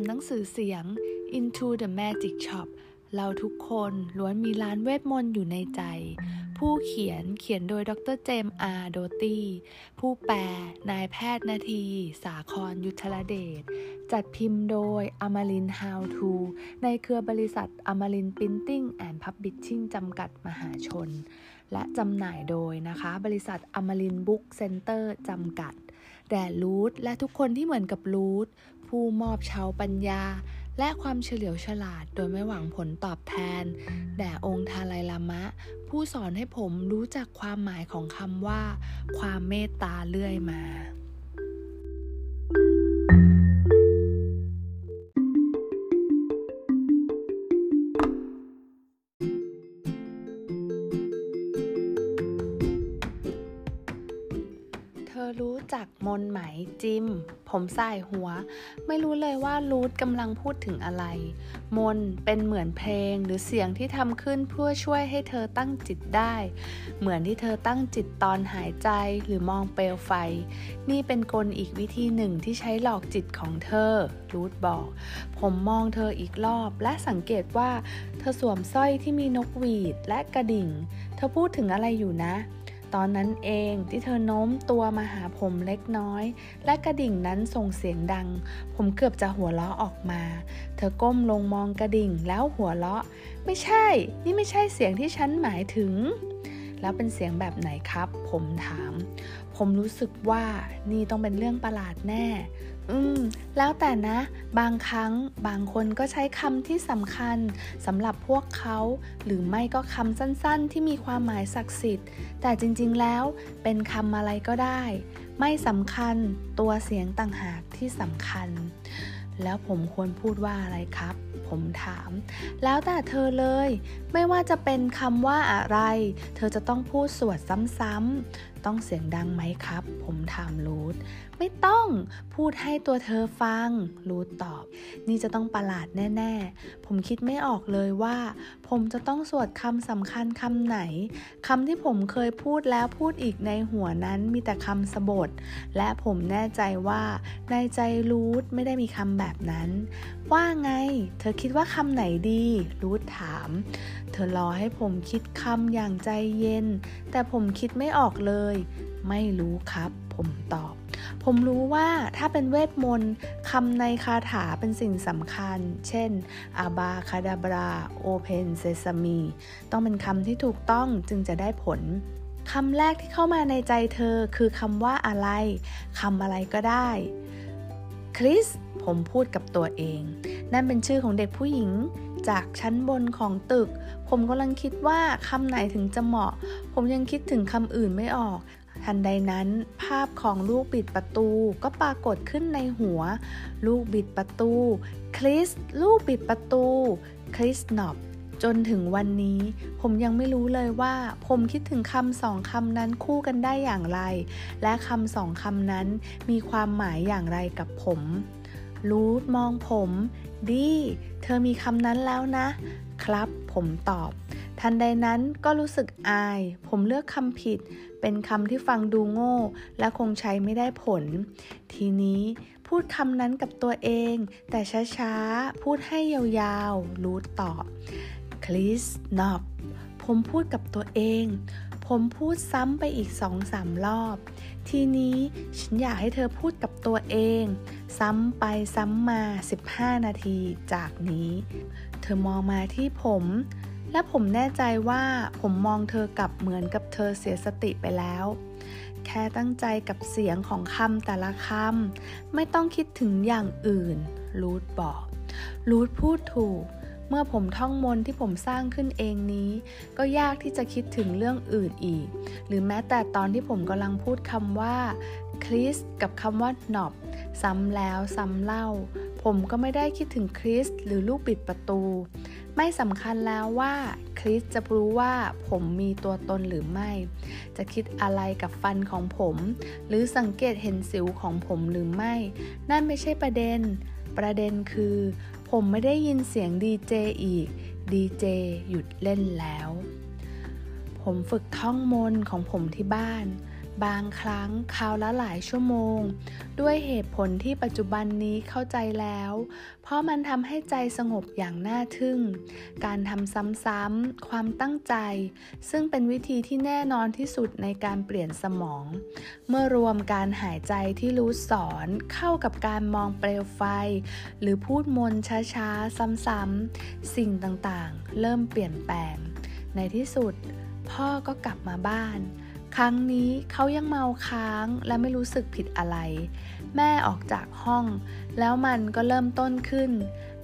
ำหนังสือเสียง Into the Magic Shop เราทุกคนล้วนมีร้านเวทมนต์อยู่ในใจ ผู้เขียนเขียนโดยดร. James R. Doty ผู้แปล นายแพทย์นาที สาครยุทธลเดช จัดพิมพ์โดยอมริน How to ในเครือบริษัทอมรินทร์พริ้นติ้งแอนด์พับลิชชิ่งจำกัดมหาชน และจำหน่ายโดยนะคะ บริษัทอมรินทร์บุ๊คเซ็นเตอร์จำกัด แด่รูทและทุกคนที่เหมือนกับรูท ผู้มอบเชาปัญญา และความเฉลียวฉลาดโดยไม่หวังผลตอบแทน แด่องค์ทาลายลามะ ผู้สอนให้ผมรู้จักความหมายของคำว่า ความเมตตาเลื่อยมา จิม ผมสายหัว ไม่รู้เลยว่ารูทกำลังพูดถึงอะไร มนเป็นเหมือนเพลงหรือเสียงที่ทำขึ้นเพื่อช่วยให้เธอตั้งจิตได้ เหมือนที่เธอตั้งจิตตอนหายใจหรือมองเปลวไฟ นี่เป็นกลอีกวิธีหนึ่งที่ใช้หลอกจิตของเธอ รูทบอก ผมมองเธออีกรอบ และสังเกตว่า เธอสวมสร้อยที่มีนกหวีดและกระดิ่ง เธอพูดถึงอะไรอยู่นะ ตอนนั้นเองที่เธอโน้มตัวมาหาผมเล็กน้อย และกระดิ่งนั้นส่งเสียงดัง ผมเกือบจะหัวเราะออกมา เธอก้มลงมองกระดิ่งแล้วหัวเราะ ไม่ใช่ นี่ไม่ใช่เสียงที่ฉันหมายถึง แล้วเป็นเสียงแบบไหนครับ ผมถาม ผมรู้สึกว่านี่ต้องเป็นเรื่องประหลาดแน่ อืม แล้วแต่นะ บางครั้งบางคนก็ใช้คำที่สำคัญสำหรับพวกเขา หรือไม่ก็คำสั้นๆ ที่มีความหมายศักดิ์สิทธิ์ แต่จริงๆแล้วเป็นคำอะไรก็ได้ ไม่สำคัญตัวเสียงต่างหากที่สำคัญ แล้วผมควรพูดว่าอะไรครับ ผมถาม แล้วแต่เธอเลย ไม่ว่าจะเป็นคำว่าอะไร เธอจะต้องพูดสวดซ้ำๆต้องเสียงดังไหมครับ ผมถามรูทไม่ต้องพูดให้ตัวเธอฟัง รูทตอบ นี่จะต้องประหลาดแน่ ๆ ผมคิดไม่ออกเลยว่า ผมจะต้องสวดคำสำคัญคำไหนคำที่ผมเคยพูดแล้วพูดอีกในหัวนั้นมีแต่คำสบท และผมแน่ใจว่าในใจรูทไม่ได้มีคำแบบนั้น ว่าไง เธอคิดว่าคำไหนดี รูทถาม เธอรอให้ผมคิดคำอย่างใจเย็น แต่ผมคิดไม่ออกเลย ไม่รู้ครับ ผมตอบ ผมรู้ว่าถ้าเป็นเวทมนต์คำในคาถาเป็นสิ่งสำคัญ เช่น อาบาคาดาบราโอเพนเซซามี ต้องเป็นคำที่ถูกต้องจึงจะได้ผลคำแรกที่เข้ามาในใจเธอคือคำว่าอะไร คำอะไรก็ได้ คริส ผมพูดกับตัวเอง นั่นเป็นชื่อของเด็กผู้หญิงจากชั้นบนของตึก ผมกำลังคิดว่าคำไหนถึงจะเหมาะ ผมยังคิดถึงคำอื่นไม่ออก ทันใดนั้น ภาพของลูกบิดประตูก็ปรากฏขึ้นในหัว ลูกบิดประตู คริส ลูกบิดประตู คริสนอบจนถึงวันนี้ผมยังไม่รู้เลยว่า ผมคิดถึงคำสองคำนั้นคู่กันได้อย่างไร และคำสองคำนั้นมีความหมายอย่างไรกับผม รูทมองผม ดี เธอมีคำนั้นแล้วนะ ครับ ผมตอบ ทันใดนั้นก็รู้สึกอาย ผมเลือกคำผิด เป็นคำที่ฟังดูโง่ และคงใช้ไม่ได้ผล ทีนี้พูดคำนั้นกับตัวเอง แต่ช้าๆ พูดให้ยาวๆ รูทตอบคริสนอบ ผมพูดกับตัวเอง ผมพูดซ้ำไปอีกสองสามรอบ ทีนี้ฉันอยากให้เธอพูดกับตัวเอง ซ้ำไปซ้ำมา 15 นาทีจากนี้ เธอมองมาที่ผม และผมแน่ใจว่าผมมองเธอกลับเหมือนกับเธอเสียสติไปแล้ว แค่ตั้งใจกับเสียงของคำแต่ละคำไม่ต้องคิดถึงอย่างอื่น รูทบอก รูทพูดถูก เมื่อผมท่องมนที่ผมสร้างขึ้นเองนี้ ก็ยากที่จะคิดถึงเรื่องอื่นอีก หรือแม้แต่ตอนที่ผมกำลังพูดคำว่าคริสกับคำว่าหนอบซ้ำแล้วซ้ำเล่า ผมก็ไม่ได้คิดถึงคริสหรือลูกบิดประตู ไม่สำคัญแล้วว่าคริสจะรู้ว่าผมมีตัวตนหรือไม่ จะคิดอะไรกับฟันของผม หรือสังเกตเห็นสิวของผมหรือไม่ นั่นไม่ใช่ประเด็น ประเด็นคือ ผมไม่ได้ยินเสียงดีเจอีก ดีเจหยุดเล่นแล้ว ผมฝึกท่องมนของผมที่บ้าน บางครั้งคราวละหลายชั่วโมง ด้วยเหตุผลที่ปัจจุบันนี้เข้าใจแล้ว เพราะมันทำให้ใจสงบอย่างน่าทึ่ง การทำซ้ำๆความตั้งใจ ซึ่งเป็นวิธีที่แน่นอนที่สุดในการเปลี่ยนสมอง เมื่อรวมการหายใจที่รู้สอนเข้ากับการมองเปลวไฟ หรือพูดมนช้าๆ ซ้ำๆ สิ่งต่างๆ เริ่มเปลี่ยนแปลง ในที่สุด พ่อก็กลับมาบ้าน ครั้งนี้เขายังเมาค้างและไม่รู้สึกผิดอะไร แม่ออกจากห้อง แล้วมันก็เริ่มต้นขึ้น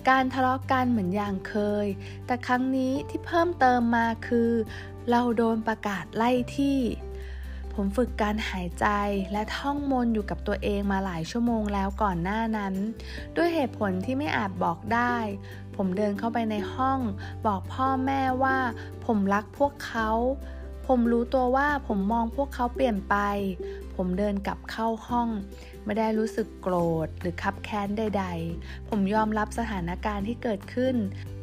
การทะเลาะกันเหมือนอย่างเคย แต่ครั้งนี้ที่เพิ่มเติมมาคือ เราโดนประกาศไล่ที่ ผมฝึกการหายใจและท่องมนอยู่กับตัวเองมาหลายชั่วโมงแล้วก่อนหน้านั้น ด้วยเหตุผลที่ไม่อาจบอกได้ ผมเดินเข้าไปในห้อง บอกพ่อแม่ว่า ผมรักพวกเขา ผมรู้ตัวว่าผมมองพวกเขาเปลี่ยนไป ผมเดินกลับเข้าห้อง ไม่ได้รู้สึกโกรธหรือคับแค้นใด ๆ ผมยอมรับสถานการณ์ที่เกิดขึ้น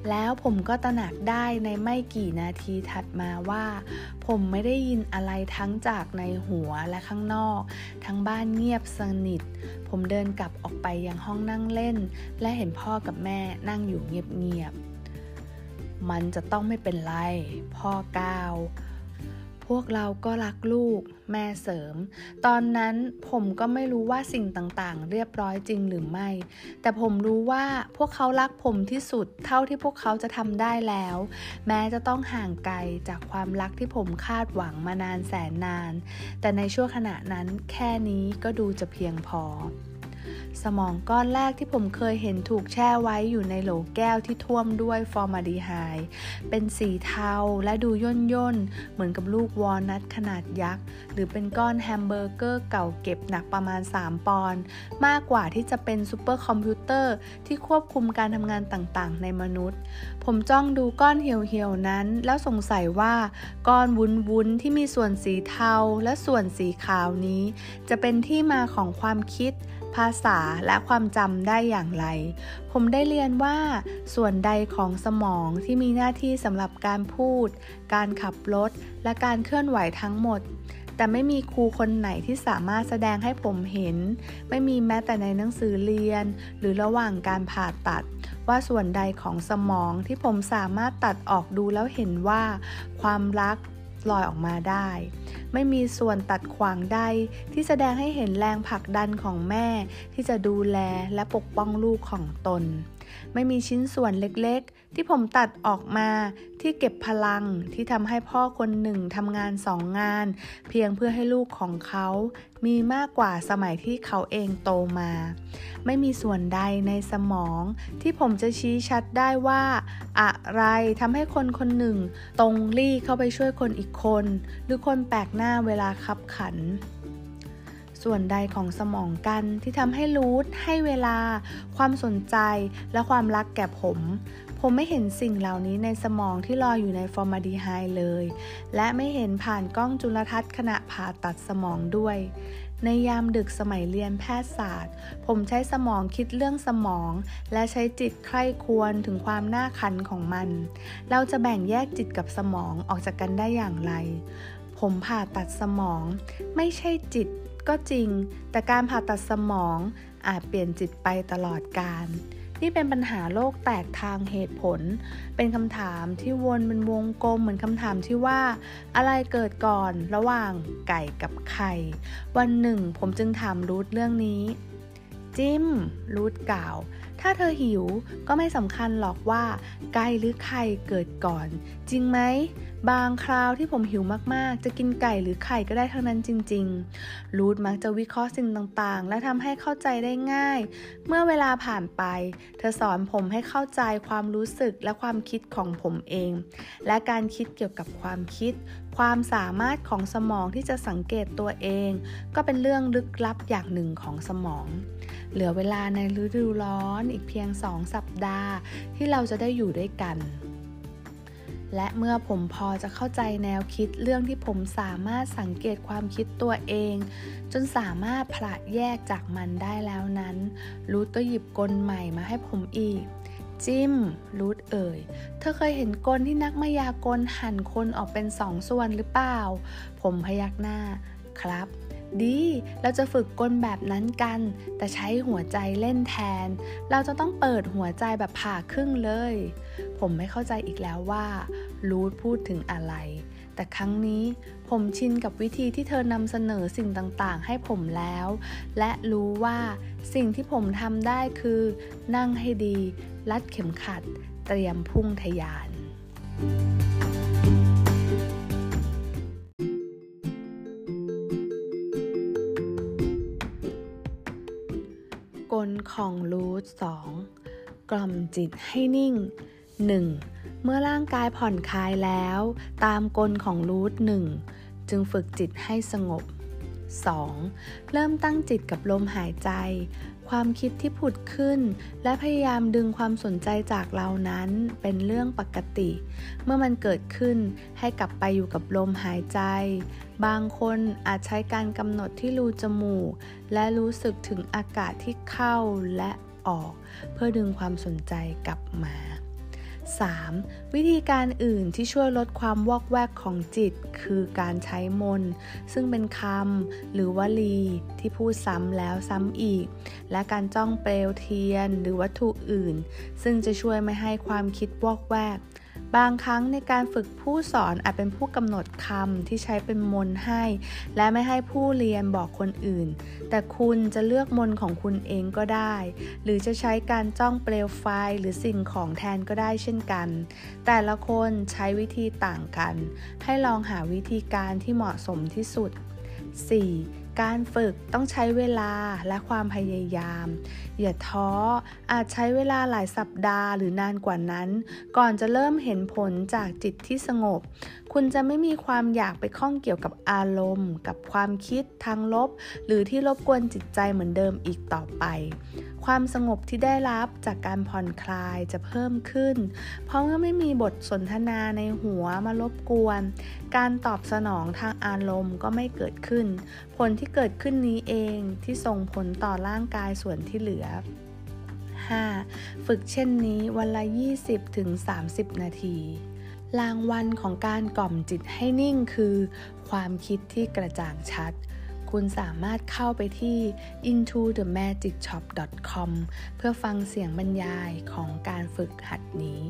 แล้วผมก็ตระหนักได้ในไม่กี่นาทีถัดมาว่า ผมไม่ได้ยินอะไรทั้งจากในหัวและข้างนอก ทั้งบ้านเงียบสนิท ผมเดินกลับออกไปยังห้องนั่งเล่น และเห็นพ่อกับแม่นั่งอยู่เงียบๆมันจะต้องไม่เป็นไร พ่อกล่าว พวกเราก็รักลูก แม่เสริม ตอนนั้นผมก็ไม่รู้ว่าสิ่งต่างๆ เรียบร้อยจริงหรือไม่ แต่ผมรู้ว่าพวกเขารักผมที่สุดเท่าที่พวกเขาจะทำได้แล้ว แม้จะต้องห่างไกลจากความรักที่ผมคาดหวังมานานแสนนาน แต่ในช่วงขณะนั้นแค่นี้ก็ดูจะเพียงพอ สมองก้อนแรกที่ผมเคยเห็นถูกแช่ไว้อยู่ในโหลแก้วที่ท่วมด้วยฟอร์มาลดีไฮด์เป็นสีเทาและดูย่นย่นเหมือนกับลูกวอลนัทขนาดยักษ์ หรือเป็นก้อนแฮมเบอร์เกอร์เก่าเก็บหนักประมาณ 3 ปอนด์มากกว่าที่จะเป็นซูเปอร์คอมพิวเตอร์ที่ควบคุมการทำงานต่างๆ ในมนุษย์ ผมจ้องดูก้อนเหี่ยวๆนั้น แล้วสงสัยว่าก้อนวุ้นๆที่มีส่วนสีเทาและส่วนสีขาวนี้ จะเป็นที่มาของความคิด ภาษาและความจำได้อย่างไร ผมได้เรียนว่า ส่วนใดของสมองที่มีหน้าที่สำหรับการพูด การขับรถ และการเคลื่อนไหวทั้งหมด แต่ไม่มีครูคนไหนที่สามารถแสดงให้ผมเห็น ไม่มีแม้แต่ในหนังสือเรียน หรือระหว่างการผ่าตัด ว่าส่วนใดของสมองที่ผมสามารถตัดออกดูแล้วเห็นว่า ความรัก ลอยออกมาได้ ไม่มีส่วนตัดขวางใดที่แสดงให้เห็นแรงผลักดันของแม่ที่จะดูแลและปกป้องลูกของตน ไม่มีชิ้นส่วนเล็กๆ ที่ผมตัดออกมาที่เก็บพลังที่ทำให้พ่อคนหนึ่งทำงานสองงาน เพียงเพื่อให้ลูกของเขา มีมากกว่าสมัยที่เขาเองโตมา ไม่มีส่วนใดในสมองที่ผมจะชี้ชัดได้ว่า อะไรทำให้คนคนหนึ่ง ตรงรี่เข้าไปช่วยคนอีกคน หรือคนแปลกหน้าเวลาคับขัน ส่วนใดของสมองกันที่ทำให้รู้ให้เวลา ความสนใจและความรักแก่ผม ผมไม่เห็นสิ่งเหล่านี้ในสมองที่ลอยอยู่ในฟอร์มาดีไฮเลย และไม่เห็นผ่านกล้องจุลทรรศน์ขณะผ่าตัดสมองด้วย ในยามดึกสมัยเรียนแพทยศาสตร์ ผมใช้สมองคิดเรื่องสมอง และใช้จิตใคร่ควรถึงความน่าคันของมัน เราจะแบ่งแยกจิตกับสมองออกจากกันได้อย่างไรผมผ่าตัดสมอง ไม่ใช่จิต ก็จริง แต่การผ่าตัดสมองอาจเปลี่ยนจิตไปตลอดกาลนี่เป็นปัญหาโลกแตกทางเหตุผล เป็นคำถามที่วนเป็นวงกลมเหมือนคำถามที่ว่า อะไรเกิดก่อนระหว่างไก่กับไข่ วันหนึ่งผมจึงถามรูทเรื่องนี้ จิมรูทกล่าว ถ้าเธอหิวก็ไม่สำคัญหรอกว่าไก่หรือไข่เกิดก่อน จริงไหม บางคราวที่ผมหิวมากๆ จะกินไก่หรือไข่ก็ได้ทั้งนั้นจริงๆ รูทมักจะวิเคราะห์สิ่งต่างๆ และทำให้เข้าใจได้ง่าย เมื่อเวลาผ่านไป เธอสอนผมให้เข้าใจความรู้สึกและความคิดของผมเอง และการคิดเกี่ยวกับความคิด ความสามารถของสมองที่จะสังเกตตัวเอง ก็เป็นเรื่องลึกลับอย่างหนึ่งของสมอง เหลือเวลาในฤดูร้อนอีกเพียงสองสัปดาห์ ที่เราจะได้อยู่ด้วยกัน และเมื่อผมพอจะเข้าใจแนวคิดเรื่องที่ผมสามารถสังเกตความคิดตัวเอง จนสามารถผละแยกจากมันได้แล้วนั้น รูทก็หยิบกลใหม่มาให้ผมอีก จิมรูทเอ่ย เธอเคยเห็นกลที่นักมายากลหั่นคนออกเป็นสองส่วนหรือเปล่า ผมพยักหน้าครับดี เราจะฝึกกลแบบนั้นกัน แต่ใช้หัวใจเล่นแทน เราจะต้องเปิดหัวใจแบบผ่าครึ่งเลย ผมไม่เข้าใจอีกแล้วว่ารูทพูดถึงอะไร แต่ครั้งนี้ผมชินกับวิธีที่เธอนำเสนอสิ่งต่างๆ ให้ผมแล้ว และรู้ว่าสิ่งที่ผมทำได้คือ นั่งให้ดี รัดเข็มขัด เตรียมพุ่งทยาน กลของรูทสองกล่อมจิตให้นิ่ง 1. เมื่อร่างกายผ่อนคลายแล้ว ตามกลของรูทหนึ่งจึงฝึกจิตให้สงบ 2. เริ่มตั้งจิตกับลมหายใจ ความคิดที่ผุดขึ้น และพยายามดึงความสนใจจากเรานั้นเป็นเรื่องปกติ เมื่อมันเกิดขึ้นให้กลับไปอยู่กับลมหายใจ บางคนอาจใช้การกำหนดที่รูจมูก และรู้สึกถึงอากาศที่เข้าและออก เพื่อดึงความสนใจกลับมา 3. วิธีการอื่นที่ช่วยลดความวอกแวกของจิต คือการใช้มน ซึ่งเป็นคำหรือวลีที่พูดซ้ำแล้วซ้ำอีก และการจ้องเปลวเทียนหรือวัตถุอื่น ซึ่งจะช่วยไม่ให้ความคิดวอกแวก บางครั้งในการฝึกผู้สอนอาจเป็นผู้กำหนดคำที่ใช้เป็นมนให้ และไม่ให้ผู้เรียนบอกคนอื่น แต่คุณจะเลือกมนของคุณเองก็ได้ หรือจะใช้การจ้องเปลวไฟหรือสิ่งของแทนก็ได้เช่นกัน แต่ละคนใช้วิธีต่างกัน ให้ลองหาวิธีการที่เหมาะสมที่สุด 4. การฝึกต้องใช้เวลาและความพยายาม อย่าท้อ อาจใช้เวลาหลายสัปดาห์หรือนานกว่านั้น ก่อนจะเริ่มเห็นผลจากจิตที่สงบ คุณจะไม่มีความอยากไปข้องเกี่ยวกับอารมณ์ กับความคิดทางลบ หรือที่รบกวนจิตใจเหมือนเดิมอีกต่อไป ความสงบที่ได้รับจากการผ่อนคลายจะเพิ่มขึ้น เพราะเมื่อไม่มีบทสนทนาในหัวมารบกวน การตอบสนองทางอารมณ์ก็ไม่เกิดขึ้น ผลที่เกิดขึ้นนี้เองที่ส่งผลต่อร่างกายส่วนที่เหลือ 5. ฝึกเช่นนี้วันละ 20-30 นาทีรางวัลของการกล่อมจิตให้นิ่งคือ ความคิดที่กระจ่างชัด คุณสามารถเข้าไปที่ intothemagicshop.com เพื่อฟังเสียงบรรยายของการฝึกหัดนี้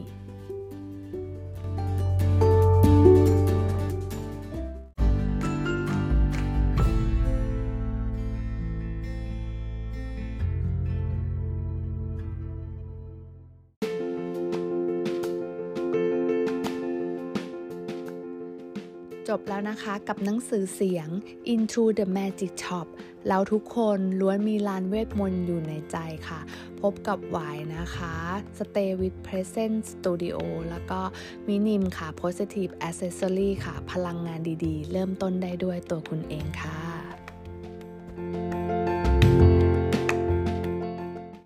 จบแล้วนะคะกับหนังสือเสียง Into the Magic Shop เราทุกคนล้วนมีลานเวทมนต์อยู่ในใจค่ะ พบกับหวายนะคะ Stay with Present Studio แล้วก็มินิมค่ะ Positive Accessory ค่ะ พลังงานดีๆ เริ่มต้นได้ด้วยตัวคุณเองค่ะ